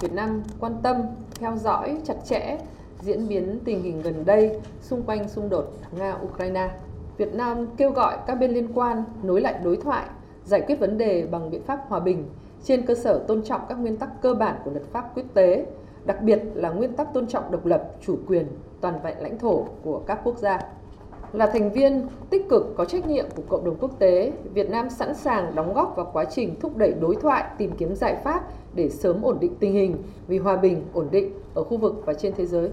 Việt Nam quan tâm theo dõi chặt chẽ diễn biến tình hình gần đây xung quanh xung đột Nga-Ukraine. Việt Nam kêu gọi các bên liên quan nối lại đối thoại, giải quyết vấn đề bằng biện pháp hòa bình trên cơ sở tôn trọng các nguyên tắc cơ bản của luật pháp quốc tế, đặc biệt là nguyên tắc tôn trọng độc lập, chủ quyền, toàn vẹn lãnh thổ của các quốc gia. Là thành viên tích cực có trách nhiệm của cộng đồng quốc tế, Việt Nam sẵn sàng đóng góp vào quá trình thúc đẩy đối thoại, tìm kiếm giải pháp để sớm ổn định tình hình vì hòa bình, ổn định ở khu vực và trên thế giới.